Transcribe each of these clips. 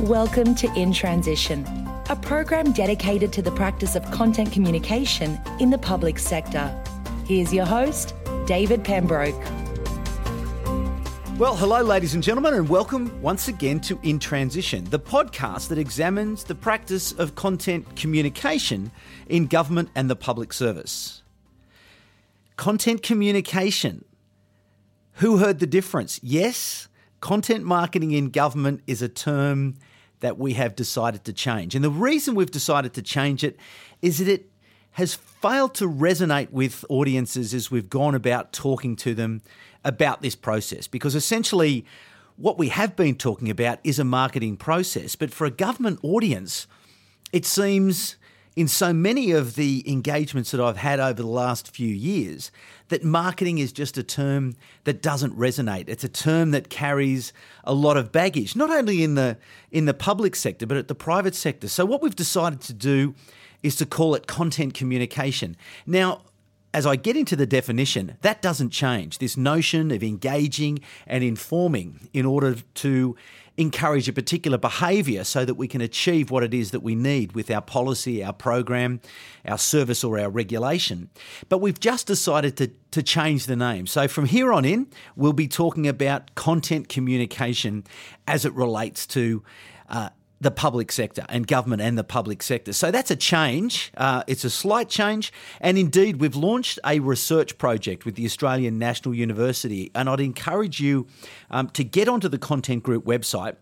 Welcome to In Transition, a program dedicated to the practice of content communication in the public sector. Here's your host, David Pembroke. Well, hello, ladies and gentlemen, and welcome once again to In Transition, the podcast that examines the practice of content communication in government and the public service. Content communication. Who heard the difference? Yes, content marketing in government is a term that we have decided to change. And the reason we've decided to change it is that it has failed to resonate with audiences as we've gone about talking to them about this process. Because essentially, what we have been talking about is a marketing process. But for a government audience, it seems in so many of the engagements that I've had over the last few years that marketing is just a term that doesn't resonate. It's a term that carries a lot of baggage, not only in the in the public sector but at the private sector. So what we've decided to do is to call it content communication. Now, as I get into the definition, that doesn't change. This notion of engaging and informing in order to encourage a particular behaviour so that we can achieve what it is that we need with our policy, our program, our service, or our regulation. But we've just decided to, to change the name. So from here on in, we'll be talking about content communication as it relates to. Uh, the public sector and government and the public sector. So that's a change. Uh, it's a slight change. And indeed, we've launched a research project with the Australian National University. And I'd encourage you um, to get onto the Content Group website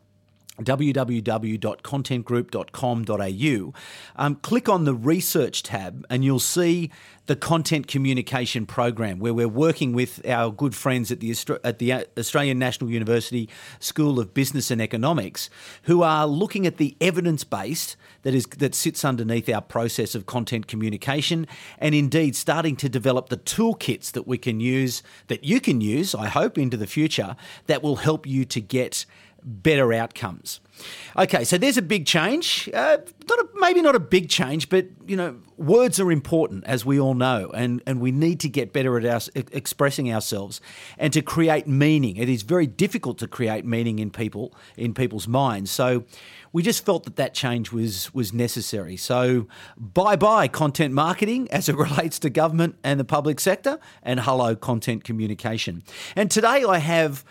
www.contentgroup.com.au. Um, click on the research tab and you'll see the content communication program where we're working with our good friends at the, at the Australian National University School of Business and Economics who are looking at the evidence base that is that sits underneath our process of content communication and indeed starting to develop the toolkits that we can use that you can use I hope into the future that will help you to get better outcomes. Okay, so there's a big change. Uh, not a, maybe not a big change, but you know, words are important, as we all know, and and we need to get better at our, expressing ourselves and to create meaning. It is very difficult to create meaning in people in people's minds. So. We just felt that that change was was necessary. So, bye bye content marketing as it relates to government and the public sector, and hello content communication. And today I have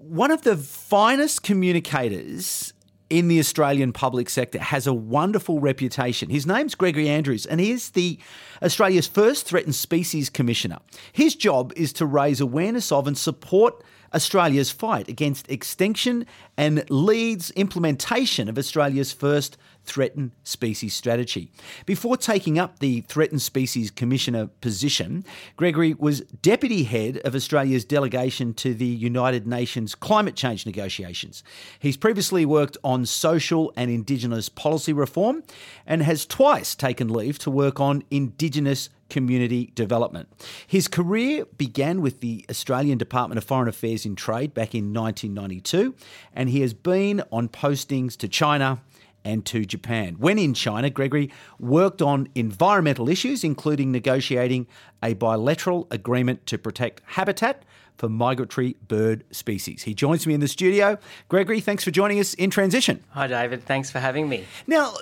one of the finest communicators in the Australian public sector has a wonderful reputation. His name's Gregory Andrews, and he is the Australia's first threatened species commissioner. His job is to raise awareness of and support Australia's fight against extinction and leads implementation of Australia's first threatened species strategy. Before taking up the threatened species commissioner position, Gregory was deputy head of Australia's delegation to the United Nations climate change negotiations. He's previously worked on social and indigenous policy reform and has twice taken leave to work on indigenous community development. His career began with the Australian Department of Foreign Affairs in Trade back in 1992, and he has been on postings to China, and to Japan. When in China, Gregory worked on environmental issues, including negotiating a bilateral agreement to protect habitat for migratory bird species. He joins me in the studio. Gregory, thanks for joining us in transition. Hi, David. Thanks for having me. Now,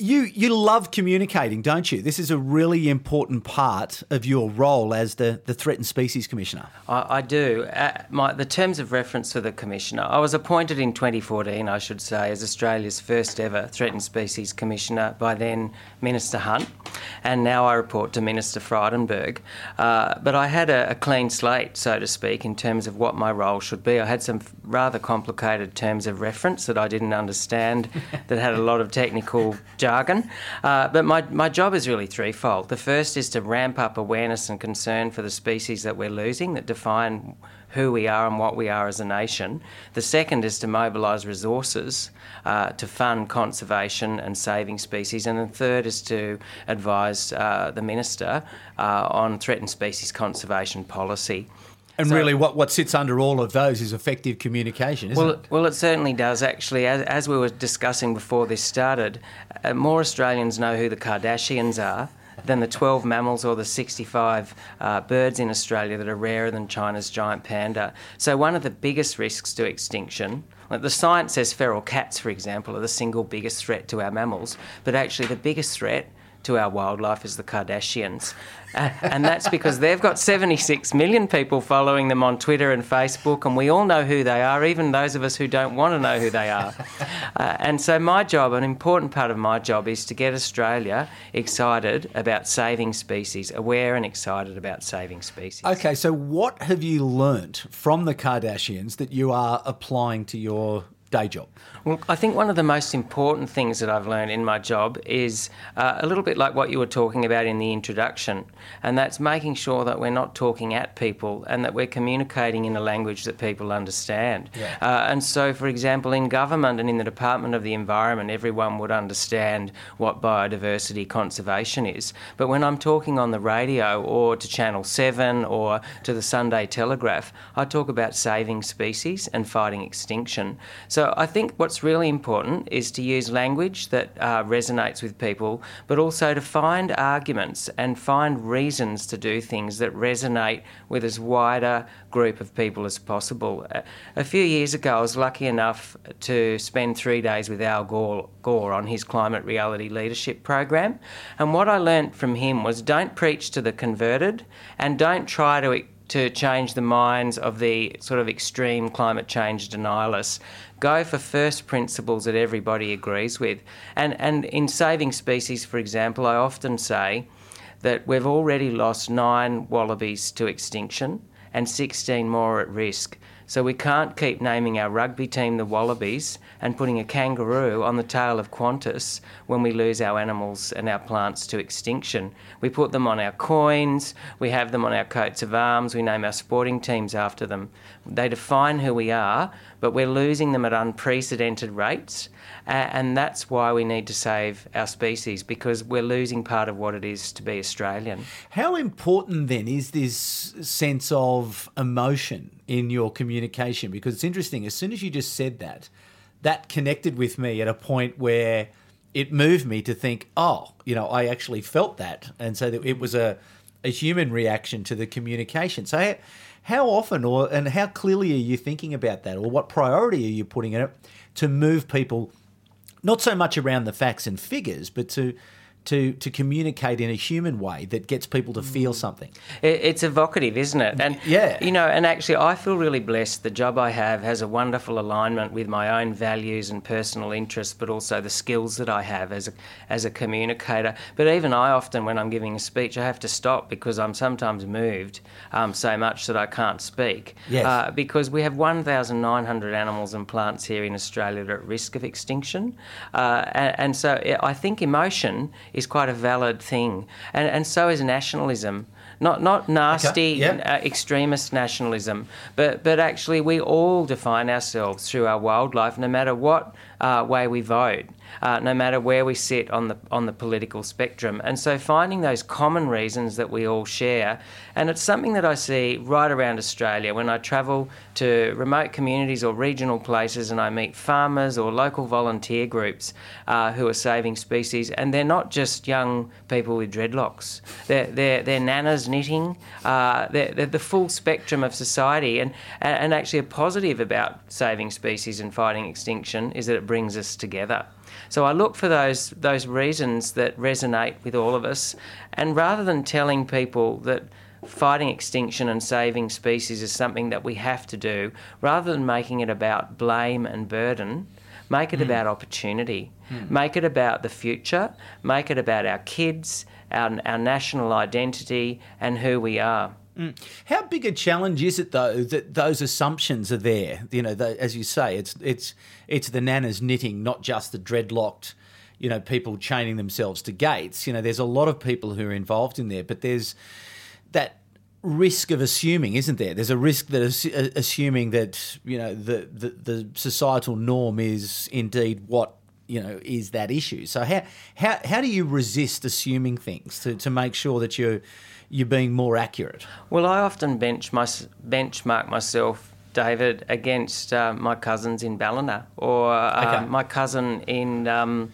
you you love communicating, don't you? This is a really important part of your role as the, the Threatened Species Commissioner. I, I do. Uh, my, the terms of reference for the Commissioner, I was appointed in 2014, I should say, as Australia's first ever Threatened Species Commissioner by then Minister Hunt, and now I report to Minister Frydenberg. Uh, but I had a, a clean slate, so to speak, in terms of what my role should be. I had some rather complicated terms of reference that I didn't understand, that had a lot of technical jargon. Uh, but my, my job is really threefold. The first is to ramp up awareness and concern for the species that we're losing that define who we are and what we are as a nation. The second is to mobilise resources uh, to fund conservation and saving species. And the third is to advise uh, the Minister uh, on threatened species conservation policy. And so, really, what, what sits under all of those is effective communication, well, it? Well, it certainly does, actually. As, as we were discussing before this started, uh, more Australians know who the Kardashians are than the 12 mammals or the 65 uh, birds in Australia that are rarer than China's giant panda. So, one of the biggest risks to extinction like the science says feral cats, for example, are the single biggest threat to our mammals, but actually the biggest threat to our wildlife is the Kardashians. Uh, and that's because they've got 76 million people following them on Twitter and Facebook, and we all know who they are, even those of us who don't want to know who they are. Uh, and so, my job, an important part of my job, is to get Australia excited about saving species, aware and excited about saving species. Okay, so what have you learnt from the Kardashians that you are applying to your day job? Well, I think one of the most important things that I've learned in my job is uh, a little bit like what you were talking about in the introduction, and that's making sure that we're not talking at people and that we're communicating in a language that people understand. Yeah. Uh, and so, for example, in government and in the Department of the Environment, everyone would understand what biodiversity conservation is. But when I'm talking on the radio or to Channel 7 or to the Sunday Telegraph, I talk about saving species and fighting extinction. So I think what's really important is to use language that uh, resonates with people, but also to find arguments and find reasons to do things that resonate with as wider group of people as possible. A few years ago, I was lucky enough to spend three days with Al Gore, Gore on his climate reality leadership program, and what I learnt from him was don't preach to the converted and don't try to to change the minds of the sort of extreme climate change denialists go for first principles that everybody agrees with. And, and in saving species, for example, I often say that we've already lost nine wallabies to extinction and 16 more at risk. So we can't keep naming our rugby team the Wallabies and putting a kangaroo on the tail of Qantas when we lose our animals and our plants to extinction. We put them on our coins, we have them on our coats of arms, we name our sporting teams after them. They define who we are, but we're losing them at unprecedented rates. And that's why we need to save our species because we're losing part of what it is to be Australian. How important then is this sense of emotion in your communication? Because it's interesting, as soon as you just said that, that connected with me at a point where it moved me to think, oh, you know, I actually felt that. And so it was a, a human reaction to the communication. So, how often or and how clearly are you thinking about that, or what priority are you putting in it to move people, not so much around the facts and figures, but to to to communicate in a human way that gets people to feel mm. something. It's evocative, isn't it? And yeah, you know, and actually, I feel really blessed. The job I have has a wonderful alignment with my own values and personal interests, but also the skills that I have as a as a communicator. But even I often, when I'm giving a speech, I have to stop because I'm sometimes moved um, so much that I can't speak. Yes. Uh, because we have 1,900 animals and plants here in Australia that are at risk of extinction, uh, and, and so I think emotion is quite a valid thing, and and so is nationalism. Not not nasty okay. yep. uh, extremist nationalism, but but actually we all define ourselves through our wildlife, no matter what uh, way we vote uh, no matter where we sit on the on the political spectrum. And so finding those common reasons that we all share, and it's something that I see right around Australia when I travel to remote communities or regional places and I meet farmers or local volunteer groups uh, who are saving species, and they're not just young people with dreadlocks. They're they're, they're nanas knitting. Uh, they're, they're the full spectrum of society, and and actually a positive about saving species and fighting extinction is that it brings us together. So I look for those those reasons that resonate with all of us, and rather than telling people that fighting extinction and saving species is something that we have to do, rather than making it about blame and burden, make it mm. about opportunity. Mm. Make it about the future. Make it about our kids, our, our national identity, and who we are. Mm. How big a challenge is it though that those assumptions are there? You know, the, as you say, it's it's it's the nanas knitting, not just the dreadlocked, you know, people chaining themselves to gates. You know, there's a lot of people who are involved in there, but there's that risk of assuming, isn't there? There's a risk that uh, assuming that you know the, the the societal norm is indeed what you know is that issue. So how how how do you resist assuming things to, to make sure that you're you're being more accurate? Well, I often bench my, benchmark myself, David, against uh, my cousins in Ballina or uh, okay. my cousin in. Um,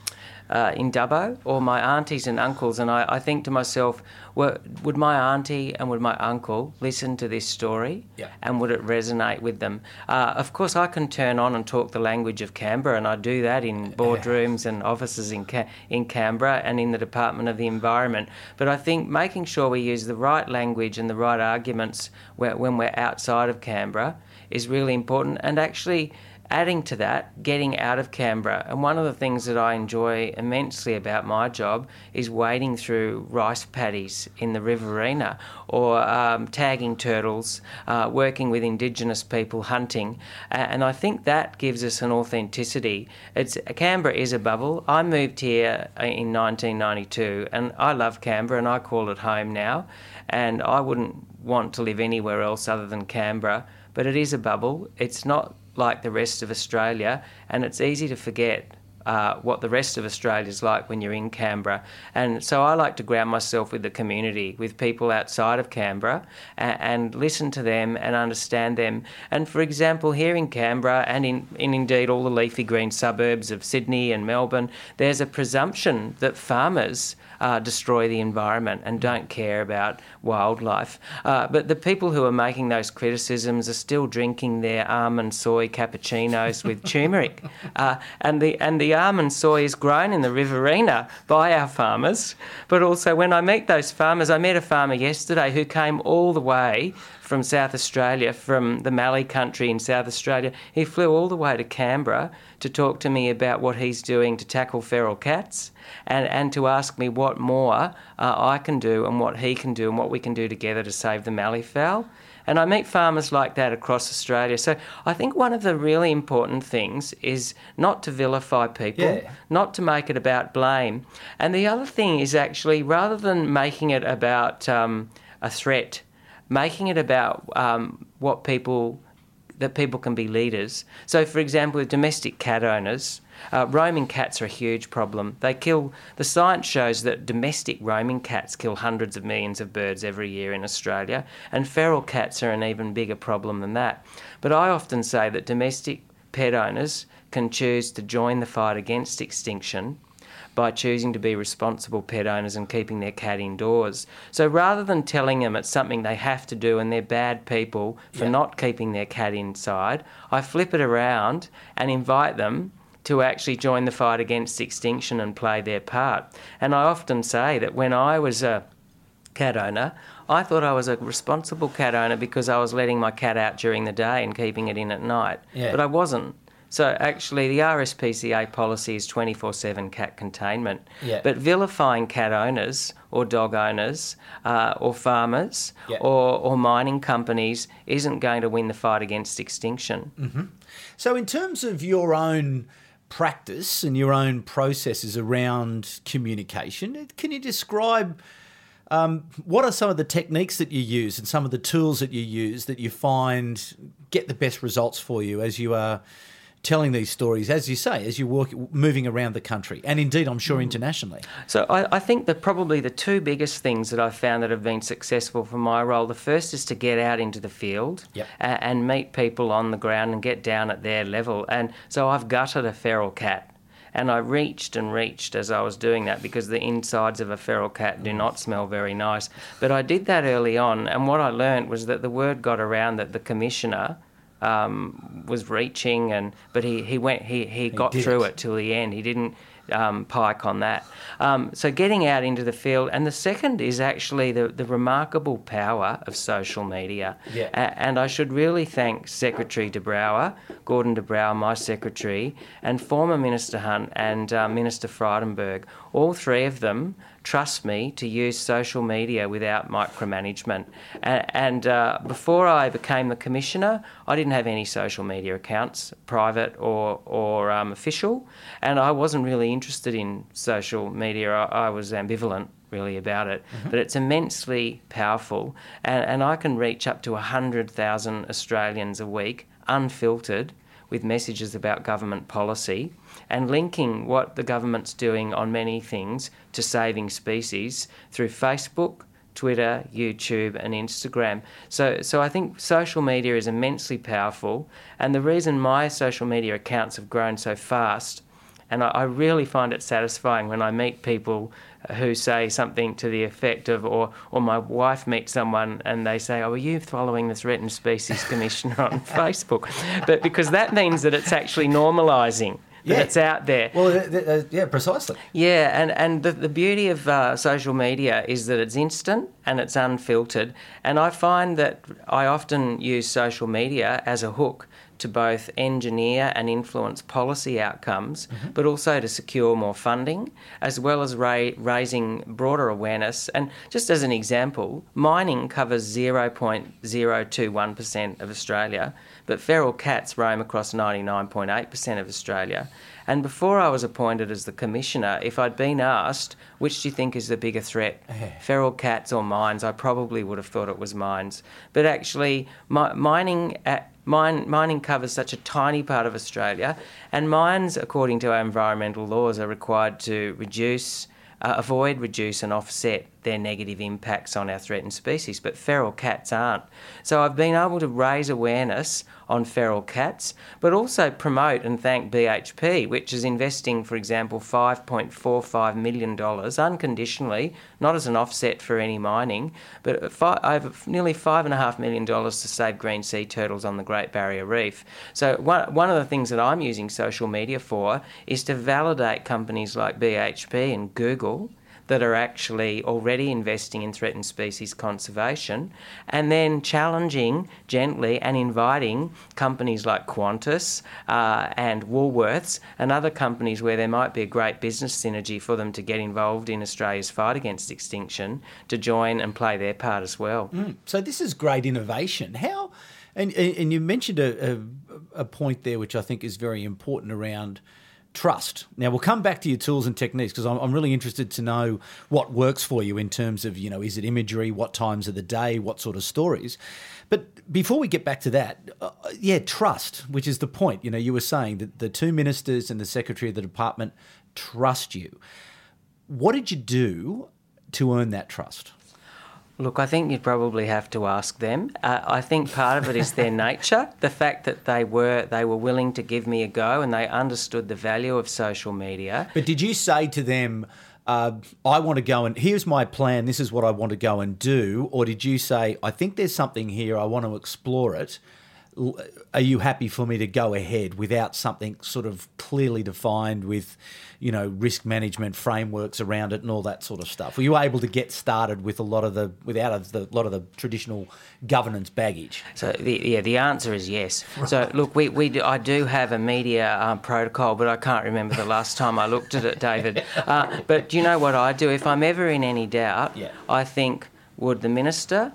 uh, in Dubbo or my aunties and uncles, and I, I think to myself, well, would my auntie and would my uncle listen to this story? Yeah. And would it resonate with them? Uh, of course, I can turn on and talk the language of Canberra, and I do that in boardrooms and offices in, Ca- in Canberra and in the Department of the Environment. But I think making sure we use the right language and the right arguments when we're outside of Canberra is really important. And actually, adding to that, getting out of Canberra. And one of the things that I enjoy immensely about my job is wading through rice paddies in the Riverina or um, tagging turtles, uh, working with Indigenous people hunting. And I think that gives us an authenticity. It's, Canberra is a bubble. I moved here in 1992 and I love Canberra and I call it home now. And I wouldn't want to live anywhere else other than Canberra. But it is a bubble. It's not like the rest of Australia, and it's easy to forget uh, what the rest of Australia is like when you're in Canberra. And so I like to ground myself with the community, with people outside of Canberra, and, and listen to them and understand them. And for example, here in Canberra, and in, in indeed all the leafy green suburbs of Sydney and Melbourne, there's a presumption that farmers uh, destroy the environment and don't care about wildlife. Uh, but the people who are making those criticisms are still drinking their almond soy cappuccinos with turmeric, uh, and the and the almond soy is grown in the Riverina by our farmers. But also, when I meet those farmers, I met a farmer yesterday who came all the way from South Australia, from the Mallee country in South Australia. He flew all the way to Canberra to talk to me about what he's doing to tackle feral cats and, and to ask me what more uh, I can do and what he can do and what we can do together to save the mallee fowl. And I meet farmers like that across Australia. So I think one of the really important things is not to vilify people, yeah. not to make it about blame. And the other thing is actually, rather than making it about um, a threat, making it about um, what people that people can be leaders. So, for example, with domestic cat owners, uh, roaming cats are a huge problem. They kill. The science shows that domestic roaming cats kill hundreds of millions of birds every year in Australia, and feral cats are an even bigger problem than that. But I often say that domestic pet owners can choose to join the fight against extinction by choosing to be responsible pet owners and keeping their cat indoors. So rather than telling them it's something they have to do and they're bad people for yeah. not keeping their cat inside, I flip it around and invite them to actually join the fight against extinction and play their part. And I often say that when I was a cat owner, I thought I was a responsible cat owner because I was letting my cat out during the day and keeping it in at night. Yeah. But I wasn't. So actually, the RSPCA policy is 24 7 cat containment. Yeah. But vilifying cat owners or dog owners uh, or farmers yeah. or, or mining companies isn't going to win the fight against extinction. Mm-hmm. So, in terms of your own practice and your own processes around communication, can you describe? Um, what are some of the techniques that you use and some of the tools that you use that you find get the best results for you as you are telling these stories, as you say, as you work moving around the country, and indeed, I'm sure mm. internationally. So I, I, think that probably the two biggest things that I've found that have been successful for my role. The first is to get out into the field yep. and, and meet people on the ground and get down at their level. And so I've gutted a feral cat. And I reached and reached as I was doing that because the insides of a feral cat do not smell very nice. But I did that early on, and what I learned was that the word got around that the commissioner um, was reaching, and but he, he went he, he, he got through it. it till the end. He didn't um, pike on that. Um, so getting out into the field, and the second is actually the, the remarkable power of social media. Yeah. A- and I should really thank Secretary De Brouwer, Gordon De Brouwer, my secretary, and former Minister Hunt and uh, Minister Frydenberg. All three of them trust me to use social media without micromanagement. And, and uh, before I became the commissioner, I didn't have any social media accounts, private or or um, official, and I wasn't really interested in social media. I, I was ambivalent really about it, mm-hmm. but it's immensely powerful, and, and I can reach up to 100,000 Australians a week unfiltered with messages about government policy and linking what the government's doing on many things to saving species through Facebook, Twitter, YouTube, and Instagram. So, so I think social media is immensely powerful, and the reason my social media accounts have grown so fast And I, I really find it satisfying when I meet people who say something to the effect of, or, or my wife meets someone and they say, Oh, are you following this Threatened Species Commissioner on Facebook? But because that means that it's actually normalising. That yeah. it's out there. Well, uh, uh, yeah, precisely. Yeah, and, and the, the beauty of uh, social media is that it's instant and it's unfiltered. And I find that I often use social media as a hook to both engineer and influence policy outcomes, mm-hmm. but also to secure more funding, as well as ra- raising broader awareness. And just as an example, mining covers 0.021% of Australia, but feral cats roam across 99.8% of Australia. And before I was appointed as the commissioner, if I'd been asked, which do you think is the bigger threat, feral cats or mines, I probably would have thought it was mines. But actually, mi- mining at Mine, mining covers such a tiny part of Australia, and mines, according to our environmental laws, are required to reduce, uh, avoid, reduce, and offset their negative impacts on our threatened species, but feral cats aren't. So I've been able to raise awareness on feral cats, but also promote and thank BHP, which is investing, for example, $5.45 million unconditionally, not as an offset for any mining, but five, over nearly $5.5 million to save green sea turtles on the Great Barrier Reef. So, one, one of the things that I'm using social media for is to validate companies like BHP and Google that are actually already investing in threatened species conservation, and then challenging gently and inviting companies like Qantas uh, and Woolworths and other companies where there might be a great business synergy for them to get involved in Australia's fight against extinction to join and play their part as well. Mm. So this is great innovation. How? And, and you mentioned a, a, a point there which I think is very important around trust. Now we'll come back to your tools and techniques because I'm, I'm, really interested to know what works for you in terms of you know is it imagery, what times of the day, what sort of stories. But before we get back to that, uh, yeah, trust, which is the point. You know, you were saying that the two ministers and the secretary of the department trust you. What did you do to earn that trust? Look, I think you'd probably have to ask them. Uh, I think part of it is their nature, the fact that they were they were willing to give me a go and they understood the value of social media. But did you say to them, uh, "I want to go and here's my plan. This is what I want to go and do," or did you say, "I think there's something here. I want to explore it"? are you happy for me to go ahead without something sort of clearly defined with, you know, risk management frameworks around it and all that sort of stuff? Were you able to get started with a lot of the without a the, lot of the traditional governance baggage? So the, yeah, the answer is yes. Right. So look, we, we do, I do have a media um, protocol, but I can't remember the last time I looked at it, David. Uh, but do you know what I do? If I'm ever in any doubt, yeah. I think would the minister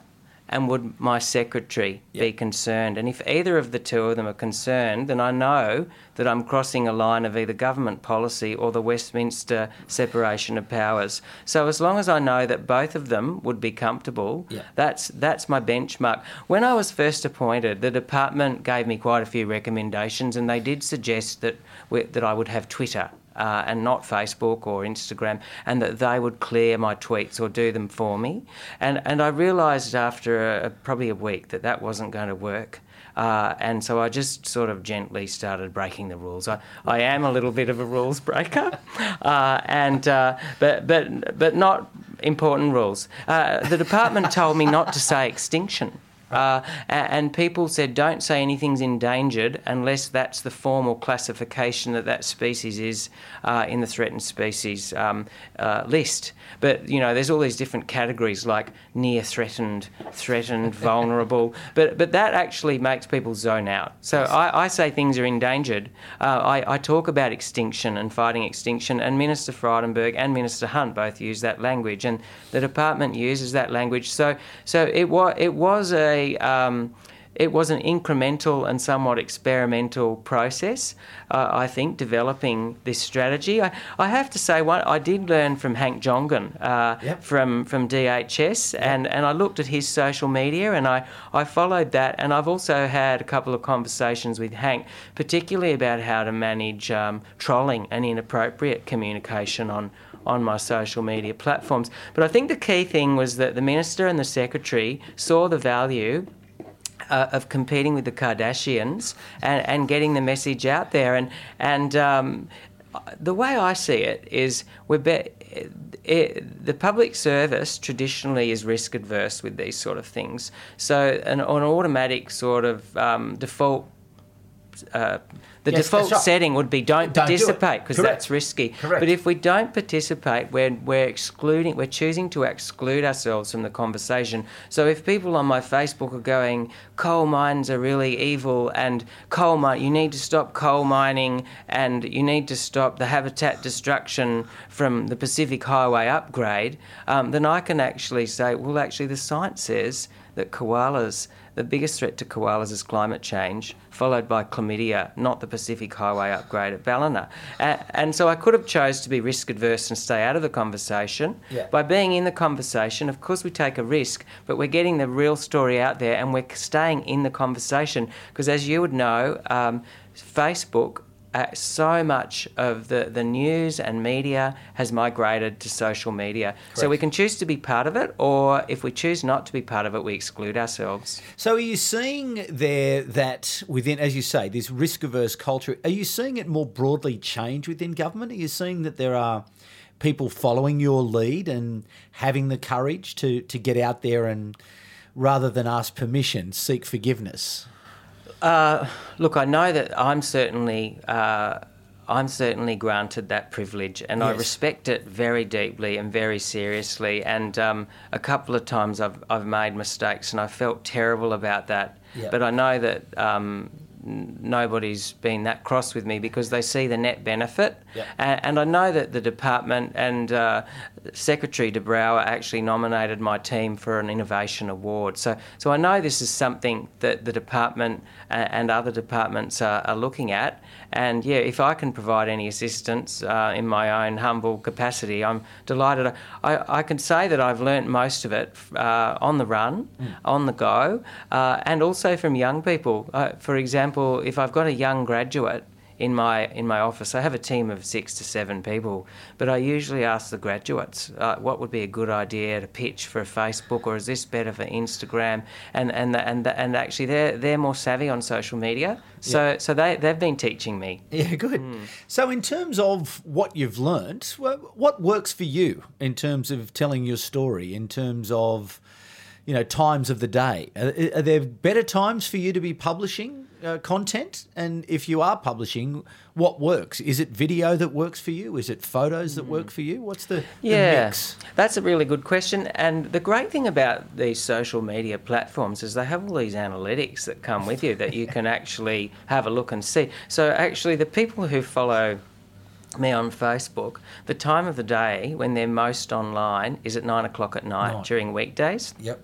and would my secretary yep. be concerned? And if either of the two of them are concerned, then I know that I'm crossing a line of either government policy or the Westminster separation of powers. So as long as I know that both of them would be comfortable, yep. that's that's my benchmark. When I was first appointed, the department gave me quite a few recommendations, and they did suggest that we, that I would have Twitter uh, and not Facebook or Instagram, and that they would clear my tweets or do them for me. And, and I realised after a, probably a week that that wasn't going to work. Uh, and so I just sort of gently started breaking the rules. I, I am a little bit of a rules breaker, uh, and uh, but but but not important rules. Uh, the department told me not to say extinction. Uh, and people said, don't say anything's endangered unless that's the formal classification that that species is uh, in the threatened species um, uh, list. But, you know, there's all these different categories like near threatened, threatened, vulnerable. But, but that actually makes people zone out. So I, I say things are endangered. Uh, I, I talk about extinction and fighting extinction, and Minister Frydenberg and Minister Hunt both use that language, and the department uses that language. So, so it, wa- it was a um, it was an incremental and somewhat experimental process, uh, I think, developing this strategy. I, I have to say, one, I did learn from Hank Jongen uh, yep. from, from DHS, yep. and, and I looked at his social media and I, I followed that. And I've also had a couple of conversations with Hank, particularly about how to manage um, trolling and inappropriate communication on, on my social media platforms. But I think the key thing was that the minister and the secretary saw the value uh, of competing with the Kardashians and, and getting the message out there. And, and um, the way I see it is we're be- it, the public service traditionally is risk adverse with these sort of things. So an, an automatic sort of um, default. Uh, the Yes, default right. setting would be don't, Don't participate because Correct. that's risky. Correct. But if we don't participate, we're, we're excluding, we're choosing to exclude ourselves from the conversation. So if people on my Facebook are going, coal mines are really evil and coal mine, you need to stop coal mining and you need to stop the habitat destruction from the Pacific Highway upgrade, um, then I can actually say, well, actually, the science says that koalas, the biggest threat to koalas is climate change, followed by chlamydia, not the Pacific Highway upgrade at Ballina. And so I could have chose to be risk adverse and stay out of the conversation. Yeah. By being in the conversation, of course, we take a risk, but we're getting the real story out there and we're staying in the conversation. Because as you would know, um, Facebook. Uh, so much of the, the news and media has migrated to social media. So we can choose to be part of it, or if we choose not to be part of it, we exclude ourselves. So are you seeing there that within, as you say, this risk averse culture, are you seeing it more broadly change within government? Are you seeing that there are people following your lead and having the courage to, to get out there and rather than ask permission, seek forgiveness? Uh, look, I know that I'm certainly uh, I'm certainly granted that privilege, and I respect it very deeply and very seriously. And um, a couple of times I've I've made mistakes, and I felt terrible about that. Yeah. But I know that. Um, Nobody's been that cross with me because they see the net benefit, Yeah. and, and I know that the department and uh, Secretary De Brouwer actually nominated my team for an innovation award. So, so I know this is something that the department and, and other departments are, are looking at. And yeah, if I can provide any assistance uh, in my own humble capacity, I'm delighted. I, I can say that I've learnt most of it uh, on the run, on the go, uh, and also from young people. Uh, for example, if I've got a young graduate in my in my office. I have a team of six to seven people, but I usually ask the graduates uh, what would be a good idea to pitch for Facebook, or is this better for Instagram? And and and and actually, they're they're more savvy on social media, so so they they've been teaching me. Yeah, good. So, in terms of what you've learnt, what works for you in terms of telling your story, in terms of, you know, times of the day? Are, are there better times for you to be publishing uh, content? And if you are publishing, what works? Is it video that works for you? Is it photos that work for you? What's the, the Yeah, mix? that's a really good question. And the great thing about these social media platforms is they have all these analytics that come with you that you can actually have a look and see. So, actually, the people who follow me on Facebook, the time of the day when they're most online is at nine o'clock at night Right. during weekdays. Yep.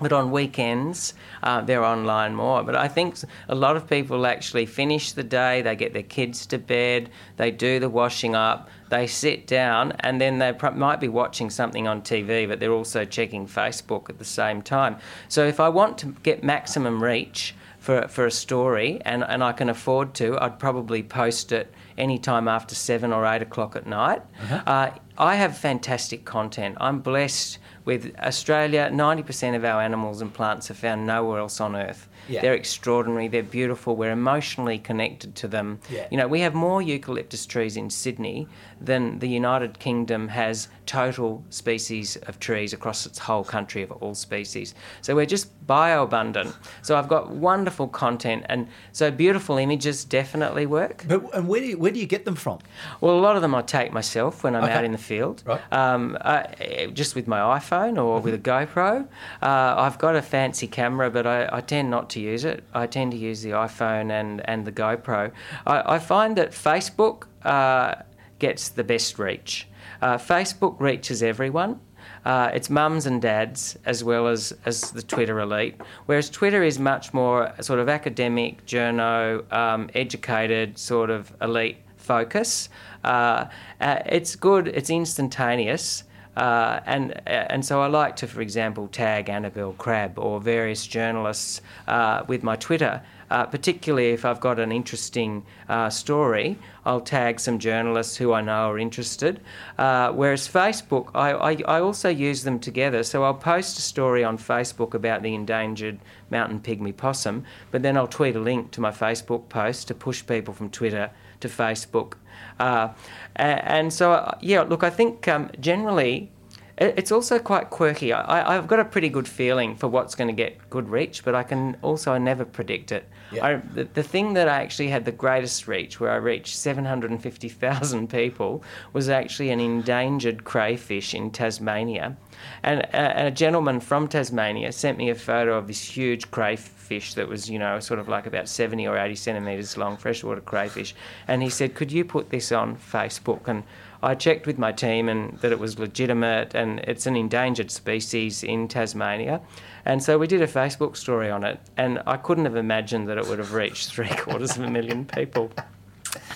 But on weekends, uh, they're online more. But I think a lot of people actually finish the day, they get their kids to bed, they do the washing up, they sit down, and then they pro- might be watching something on TV, but they're also checking Facebook at the same time. So if I want to get maximum reach, for, for a story and, and I can afford to, I'd probably post it any time after seven or eight o'clock at night. Uh, I have fantastic content. I'm blessed with Australia. 90% of our animals and plants are found nowhere else on Earth. Yeah. They're extraordinary, they're beautiful, we're emotionally connected to them. Yeah. You know, we have more eucalyptus trees in Sydney than the United Kingdom has total species of trees across its whole country of all species. So we're just bioabundant. So I've got wonderful content, and so beautiful images definitely work. But and where do you, where do you get them from? Well, a lot of them I take myself when I'm Okay. out in the field, Right. um, uh, just with my iPhone or with a GoPro. Uh, I've got a fancy camera, but I, I tend not to use it. I tend to use the iPhone and, and the GoPro. I, I find that Facebook uh, gets the best reach. Uh, Facebook reaches everyone. Uh, it's mums and dads as well as, as the Twitter elite, whereas Twitter is much more sort of academic, journo, um, educated, sort of elite focus. Uh, uh, it's good, it's instantaneous. Uh, and and so I like to, for example, tag Annabelle Crabb or various journalists uh, with my Twitter. Uh, particularly if I've got an interesting uh, story, I'll tag some journalists who I know are interested. Uh, whereas Facebook, I, I, I also use them together. So I'll post a story on Facebook about the endangered mountain pygmy possum, but then I'll tweet a link to my Facebook post to push people from Twitter to Facebook. Uh, and, so, yeah, look, I think um, generally it's also quite quirky. I, have got a pretty good feeling for what's going to get good reach, but I can also never predict it. Yeah. I, the, the, thing that I actually had the greatest reach, where I reached 750,000 people, was actually an endangered crayfish in Tasmania. And a, and a gentleman from Tasmania sent me a photo of this huge crayfish that was, you know, sort of like about 70 or 80 centimetres long, freshwater crayfish. And he said, Could you put this on Facebook? And I checked with my team and that it was legitimate and it's an endangered species in Tasmania. And so we did a Facebook story on it, and I couldn't have imagined that it would have reached three quarters of a million people.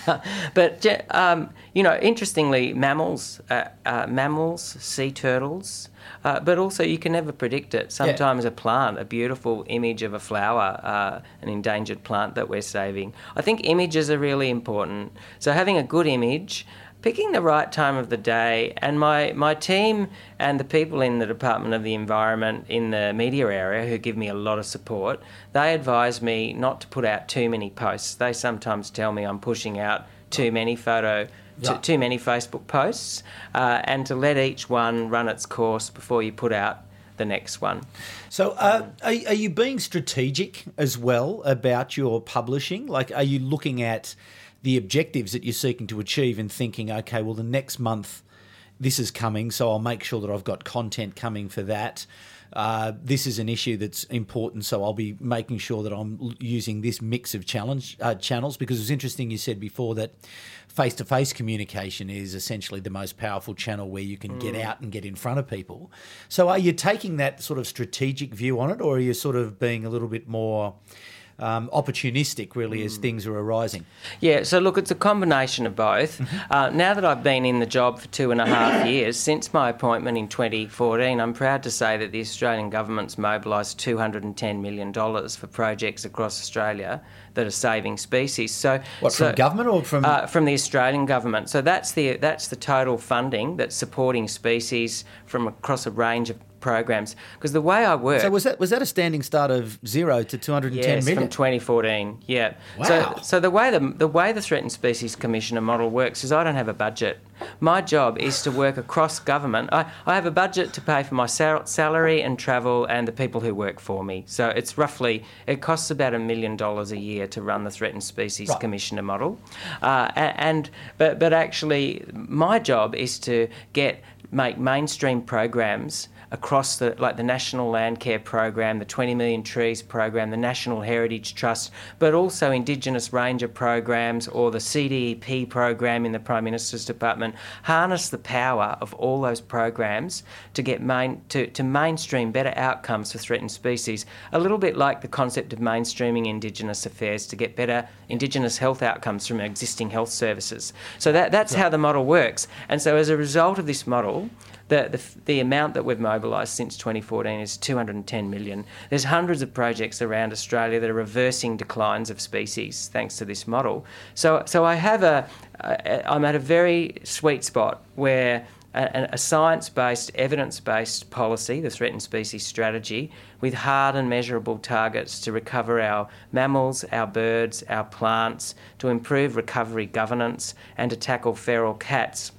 but um, you know, interestingly, mammals, uh, uh, mammals, sea turtles, uh, but also you can never predict it. Sometimes yeah. a plant, a beautiful image of a flower, uh, an endangered plant that we're saving. I think images are really important. So having a good image picking the right time of the day. And my, my team and the people in the Department of the Environment in the media area who give me a lot of support, they advise me not to put out too many posts. They sometimes tell me I'm pushing out too many photo. Yeah. Too, many Facebook posts, uh, and to let each one run its course before you put out the next one. So, uh, are, are, you being strategic as well about your publishing? Like, are you looking at the objectives that you're seeking to achieve and thinking, okay, well, the next month this is coming, so I'll make sure that I've got content coming for that. Uh, this is an issue that's important, so I'll be making sure that I'm using this mix of challenge uh, channels because it was interesting you said before that face to face communication is essentially the most powerful channel where you can mm. get out and get in front of people. So, are you taking that sort of strategic view on it, or are you sort of being a little bit more? Um, opportunistic, really, mm. as things are arising? Yeah, so look, it's a combination of both. Mm-hmm. Uh, now that I've been in the job for two and a half years, since my appointment in 2014, I'm proud to say that the Australian government's mobilised $210 million for projects across Australia that are saving species. So, what so, from government or from uh, from the Australian government? So that's the that's the total funding that's supporting species from across a range of programs because the way I work. So was that was that a standing start of zero to two hundred and ten yes, million from 2014? Yeah. Wow. So so the way the the way the Threatened Species Commissioner model works is I don't have a budget. My job is to work across government. I, I have a budget to pay for my sal- salary and travel and the people who work for me. So it's roughly it costs about a million dollars a year to run the Threatened Species right. Commissioner model, uh, and but but actually my job is to get make mainstream programs across the like the National Land Care Program, the 20 Million Trees Program, the National Heritage Trust, but also Indigenous Ranger programs or the CDEP program in the Prime Minister's Department. Harness the power of all those programs to get main to, to mainstream better outcomes for threatened species. A little bit like the concept of mainstreaming Indigenous affairs to get better Indigenous health outcomes from existing health services. So that, that's how the model works. And so as a result of this model, the, the, amount that we've mobilised since 2014 is 210 million. There's hundreds of projects around Australia that are reversing declines of species thanks to this model. So, so I have a, a I'm at a very sweet spot where a, a science based, evidence based policy, the threatened species strategy, with hard and measurable targets to recover our mammals, our birds, our plants, to improve recovery governance, and to tackle feral cats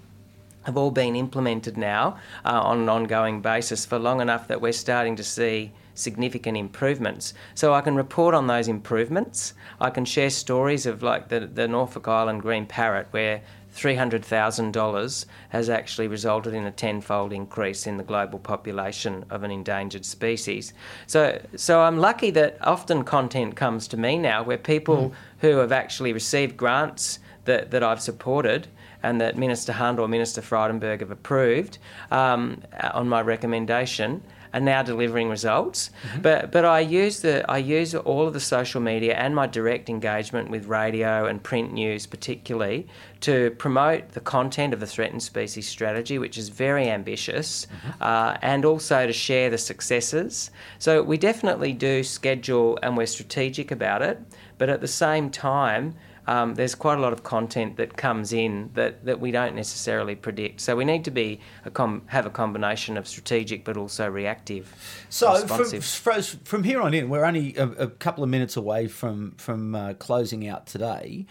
have all been implemented now uh, on an ongoing basis for long enough that we're starting to see significant improvements. So I can report on those improvements. I can share stories of like the, the Norfolk Island green parrot where $300,000 has actually resulted in a tenfold increase in the global population of an endangered species. So, so I'm lucky that often content comes to me now where people mm. who have actually received grants that, that I've supported and that Minister Hunt or Minister Frydenberg have approved um, on my recommendation are now delivering results. Mm-hmm. But but I use the I use all of the social media and my direct engagement with radio and print news particularly to promote the content of the threatened species strategy, which is very ambitious, mm-hmm. uh, and also to share the successes. So we definitely do schedule and we're strategic about it, but at the same time um, there's quite a lot of content that comes in that, that we don't necessarily predict. So we need to be a com- have a combination of strategic but also reactive. So from, from here on in, we're only a, a couple of minutes away from from uh, closing out today.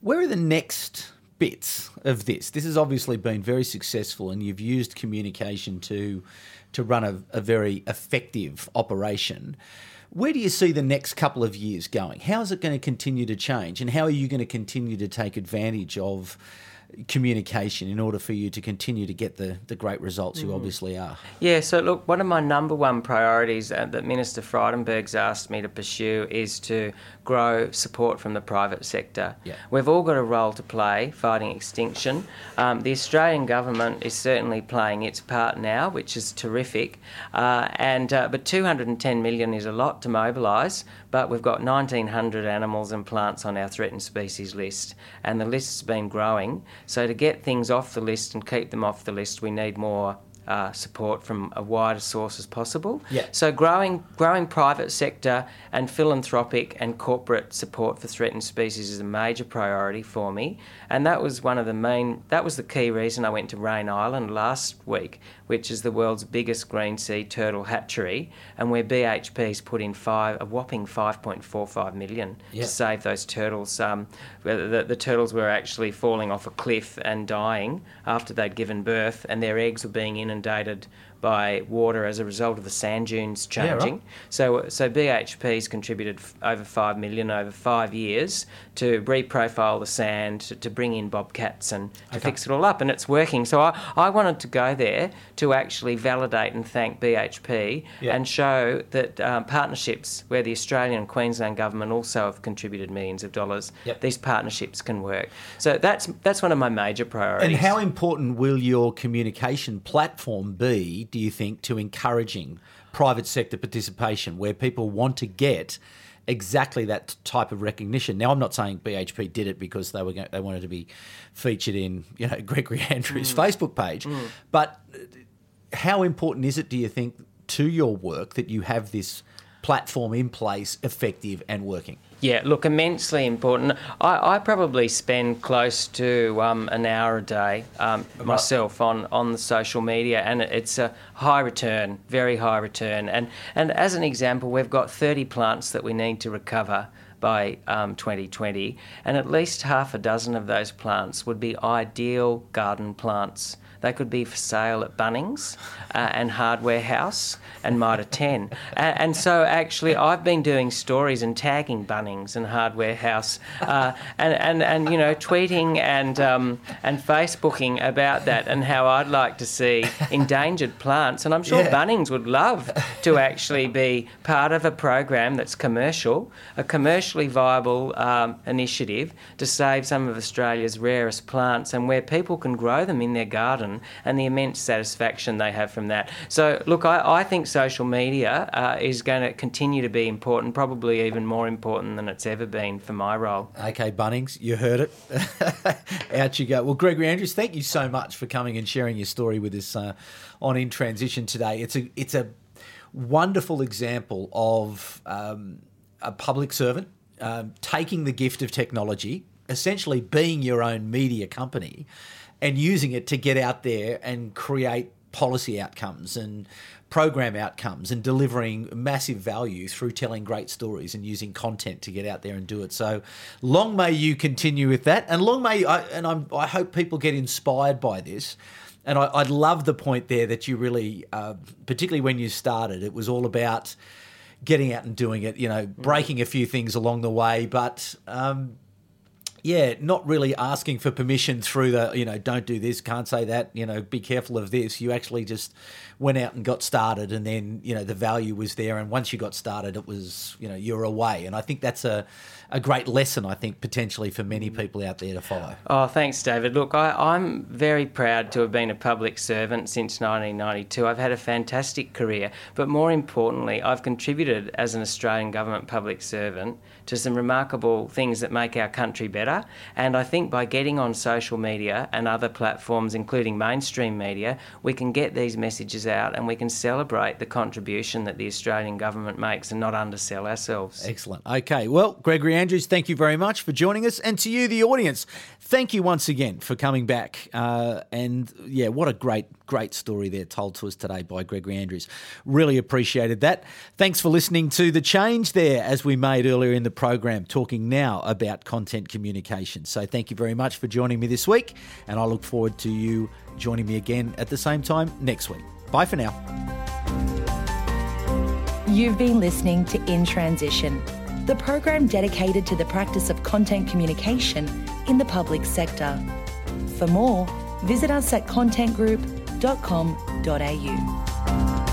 Where are the next bits of this? This has obviously been very successful, and you've used communication to to run a, a very effective operation. Where do you see the next couple of years going? How is it going to continue to change, and how are you going to continue to take advantage of? Communication in order for you to continue to get the, the great results you mm. obviously are? Yeah, so look, one of my number one priorities uh, that Minister Frydenberg's asked me to pursue is to grow support from the private sector. Yeah. We've all got a role to play fighting extinction. Um, the Australian government is certainly playing its part now, which is terrific. Uh, and uh, but 210 million is a lot to mobilise. But we've got 1,900 animals and plants on our threatened species list, and the list's been growing. So to get things off the list and keep them off the list, we need more uh, support from a wider source as possible. Yeah. So growing growing private sector and philanthropic and corporate support for threatened species is a major priority for me, and that was one of the main that was the key reason I went to Raine Island last week, which is the world's biggest green sea turtle hatchery, and where BHP's put in five a whopping 5.45 million yeah. to save those turtles. Um, the, the turtles were actually falling off a cliff and dying after they'd given birth, and their eggs were being inundated by water as a result of the sand dunes changing. Yeah, right. So, so BHP's contributed f- over five million over five years to reprofile the sand, to, to bring in bobcats and to okay. fix it all up, and it's working. So I, I wanted to go there to actually validate and thank BHP yeah. and show that um, partnerships where the Australian and Queensland government also have contributed millions of dollars, yep. these partnerships can work. So that's that's one of my major priorities. And how important will your communication platform be do you think, to encouraging private sector participation where people want to get exactly that type of recognition. Now, I'm not saying BHP did it because they were going, they wanted to be featured in you know Gregory Andrews' mm. Facebook page, mm. but how important is it, do you think, to your work that you have this platform in place, effective and working? Yeah, look, immensely important. I, I probably spend close to um, an hour a day um, myself on, on the social media, and it's a high return, very high return. And, and as an example, we've got 30 plants that we need to recover by um, 2020, and at least half a dozen of those plants would be ideal garden plants. They could be for sale at Bunnings uh, and Hardware House and Mitre 10. And, and, so, actually, I've been doing stories and tagging Bunnings and Hardware House uh, and, and, and, you know, tweeting and, um, and Facebooking about that and how I'd like to see endangered plants. And I'm sure yeah. Bunnings would love to actually be part of a program that's commercial, a commercially viable um, initiative to save some of Australia's rarest plants and where people can grow them in their garden and the immense satisfaction they have from that. So, look, I, I think social media uh, is going to continue to be important, probably even more important than it's ever been for my role. Okay, Bunnings, you heard it. Out you go. Well, Gregory Andrews, thank you so much for coming and sharing your story with us uh, on In Transition today. It's a it's a wonderful example of um, a public servant um, taking the gift of technology, essentially being your own media company and using it to get out there and create policy outcomes and program outcomes and delivering massive value through telling great stories and using content to get out there and do it. So long may you continue with that, and long may I, and I'm, i hope people get inspired by this. And I, I love the point there that you really, uh, particularly when you started, it was all about getting out and doing it. You know, breaking a few things along the way, but um, yeah, not really asking for permission through the, you know, don't do this, can't say that, you know, be careful of this. You actually just went out and got started, and then, you know, the value was there. And once you got started, it was, you know, you're away. And I think that's a, a great lesson, I think, potentially for many people out there to follow. Oh, thanks, David. Look, I, am very proud to have been a public servant since 1992. I've had a fantastic career, but more importantly, I've contributed as an Australian government public servant to some remarkable things that make our country better. And I think by getting on social media and other platforms, including mainstream media, we can get these messages out and we can celebrate the contribution that the Australian government makes and not undersell ourselves. Excellent. Okay. Well, Gregory Andrews, thank you very much for joining us. And to you, the audience, thank you once again for coming back. Uh, and yeah, what a great, great story there told to us today by Gregory Andrews. Really appreciated that. Thanks for listening to The Change there, as we made earlier in the program, talking now about content communication. So thank you very much for joining me this week, and I look forward to you joining me again at the same time next week. Bye for now. You've been listening to In Transition, the program dedicated to the practice of content communication in the public sector. For more, visit us at contentgroup.com.au.